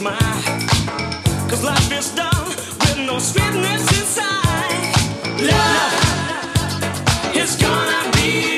Cause life is with no sweetness inside. Love is gonna be.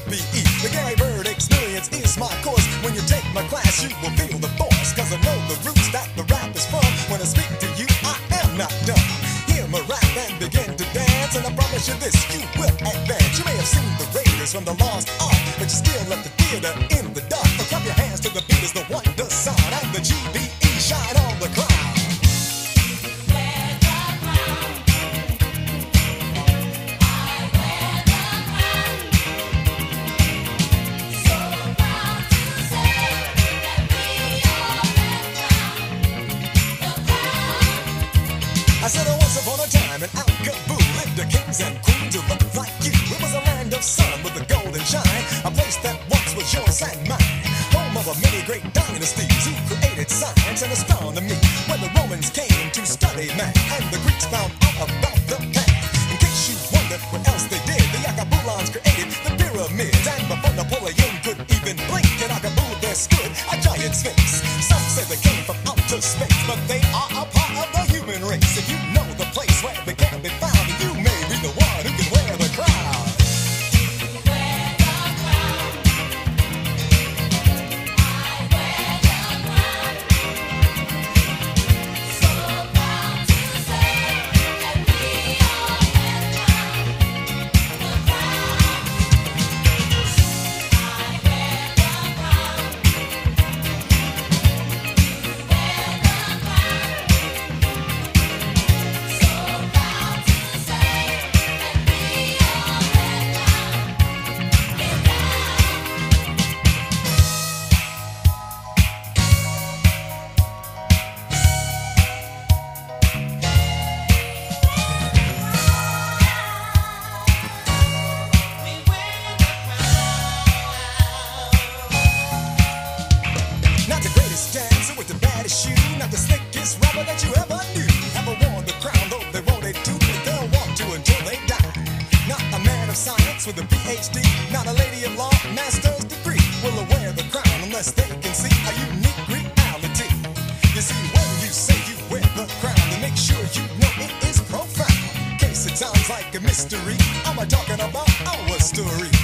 story.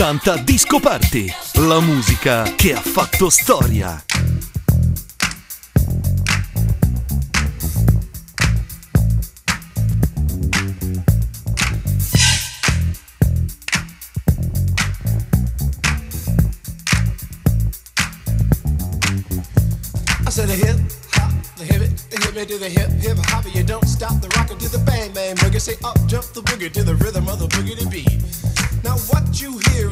80 Disco Party, la musica che ha fatto storia. I said a hip hop, the to the hip hip hop, you don't stop the rocker to the bang bang boogie. Say up jump the boogie to the rhythm of the boogie to beat. Now what you hear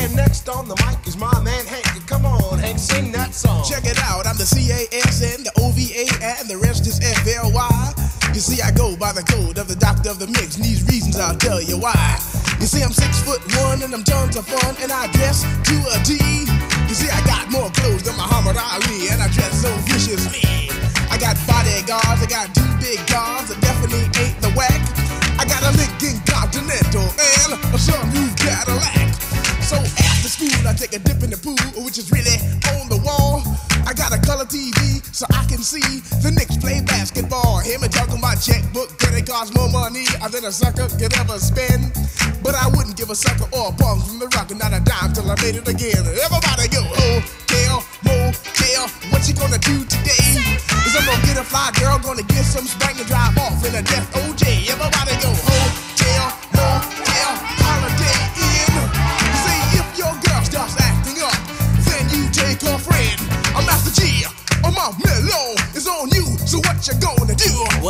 And next on the mic is my man Hank. Come on, Hank, sing that song. Check it out, I'm the CAS and the OVA and the rest is FLY. You see, I go by the code of the doctor of the mix, and these reasons I'll tell you why. You see, I'm six foot one and I'm tons of fun, and I dress to a T. You see, I got more clothes than Muhammad Ali, and I dress so viciously. I got bodyguards, I got two big guns, I definitely ain't the whack. I got a Lincoln Continental and a sunroof Cadillac. So after school, I take a dip in the pool, which is really on the wall. I got a color TV so I can see the Knicks play basketball. Hear me talking about checkbook, that it costs more money than a sucker could ever spend. But I wouldn't give a sucker or a bum from the rock and not a dime till I made it again. Everybody go, hotel, motel, what you gonna do today? Is I'm gonna get a fly girl, gonna get some spank and drive off in a death OJ. Everybody go,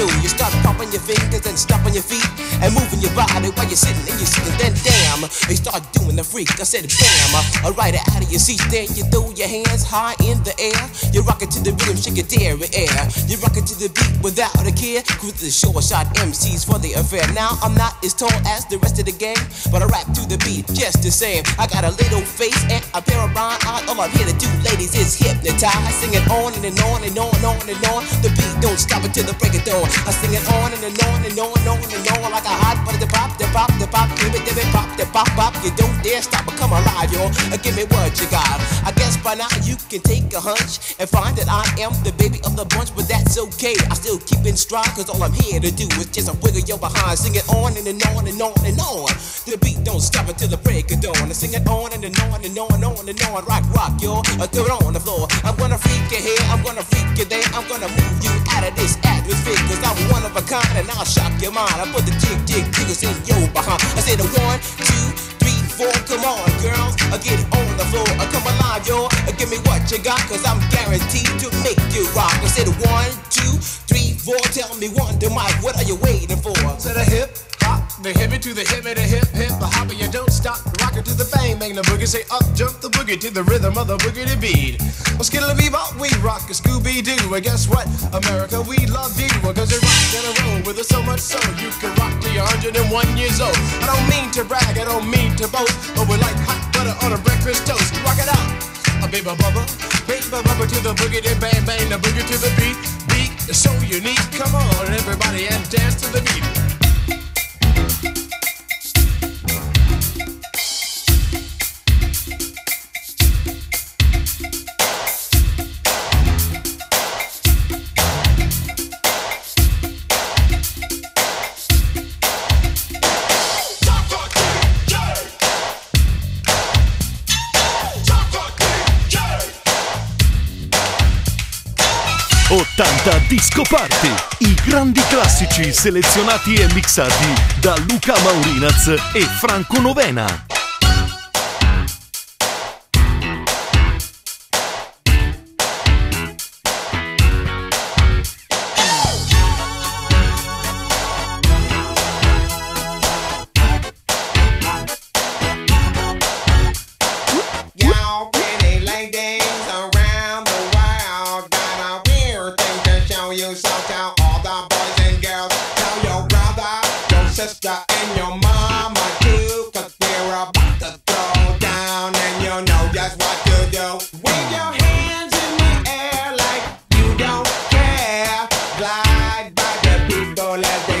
your toe. You start popping your fingers and stomping your feet and moving your body while you're sitting and you're sitting. Then damn, you start doing the freak. I said bam, alright out of your seat. Then you throw your hands high in the air. You rock it to the rhythm, shake your dairy air. You rock it to the beat without a care. Cruise the short shot MCs for the affair. Now I'm not as tall as the rest of the gang, but I rap to the beat just the same. I got a little face and a pair of rhyme eyes. All I'm here to do, ladies, is hypnotize. Sing it on and, and on and on and on and on. The beat don't stop until the break of dawn. I sing it on and, and on and on and on and on like a hot butter. The pop, the pop, the pop, give it, give it, pop, the pop, pop. You don't here, stop or come alive. Uh, give me what you got. I guess by now you can take a hunch and find that I am the baby of the bunch, but that's okay. I still keep in stride, cause all I'm here to do is just a wiggle your behind. Sing it on and, and on and on and on. The beat don't stop until the break of dawn. I sing it on and, and on and on and on and on. Rock, rock. Uh, throw it on the floor. I'm gonna freak you here, I'm gonna freak you there. I'm gonna move you out of this atmosphere, of a kind and I'll shock your mind. I put the jig, jig, jiggles in your behind. I say the one, two, three, four. Come on, girls, I get on the floor. I come alive, yo. And give me what you got, cause I'm guaranteed to make you rock. I the one, two, three, four. Tell me one, to Mike, what are you waiting for? To the hip, the hippie to the hip, the hip, hip, the hopper, you don't stop, rock it to the bang, bang the boogie, say up, jump the boogie to the rhythm of the boogie to bead. Well, skittle bebop, we rock a Scooby Doo, and guess what? America, we love you, cause you rock in a row with us so much so you can rock till you're 101 years old. I don't mean to brag, I don't mean to boast, but we're like hot butter on a breakfast toast. Rock it out, a baby bubba, baby bubba to the boogie, then bang bang the boogie to the beat. Beat is so unique, come on everybody and dance to the beat. Disco Party, i grandi classici selezionati e mixati da Luca Maurinaz e Franco Novena. People as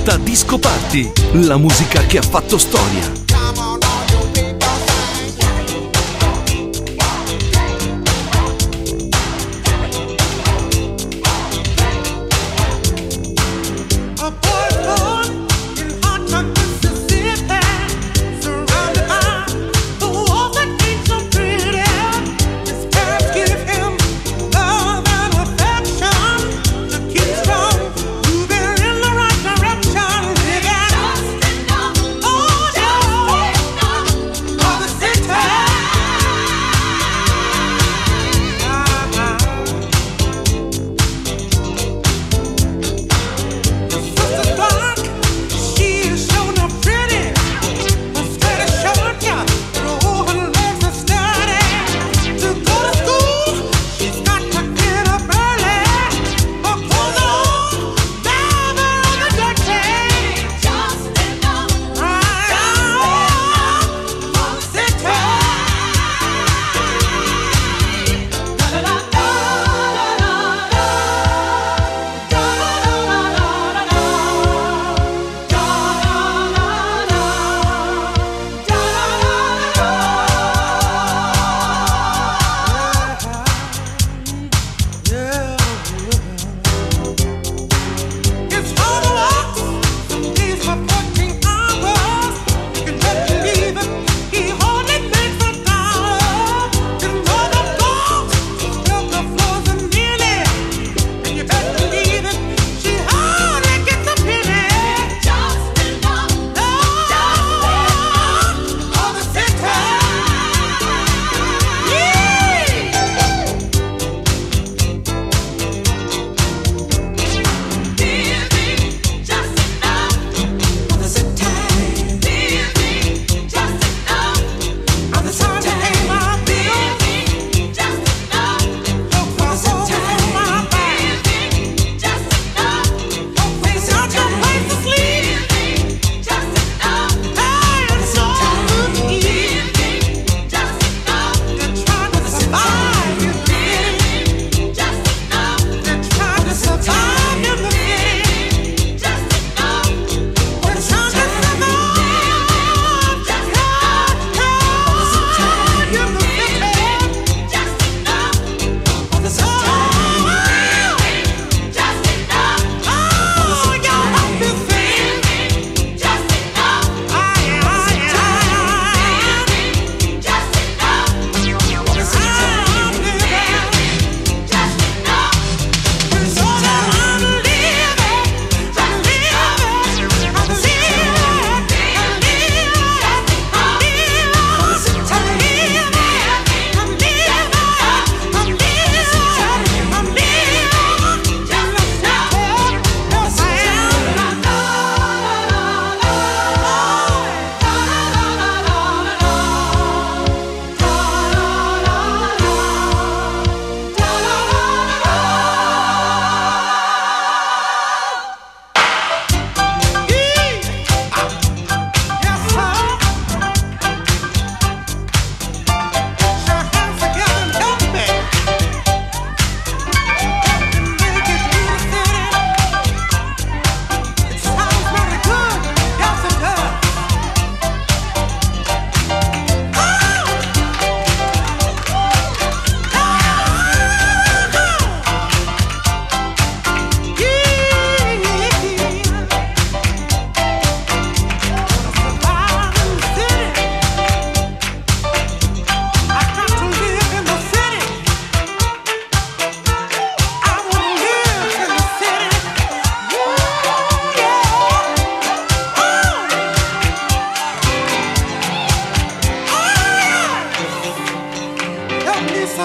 80 Disco Party, la musica che ha fatto storia.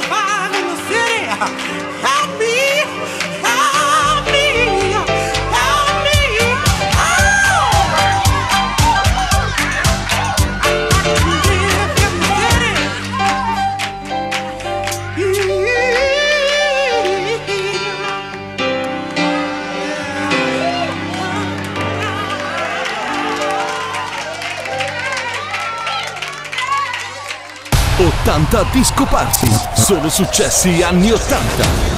survive in the city. Help me. Disco Party. Sono successi anni 80.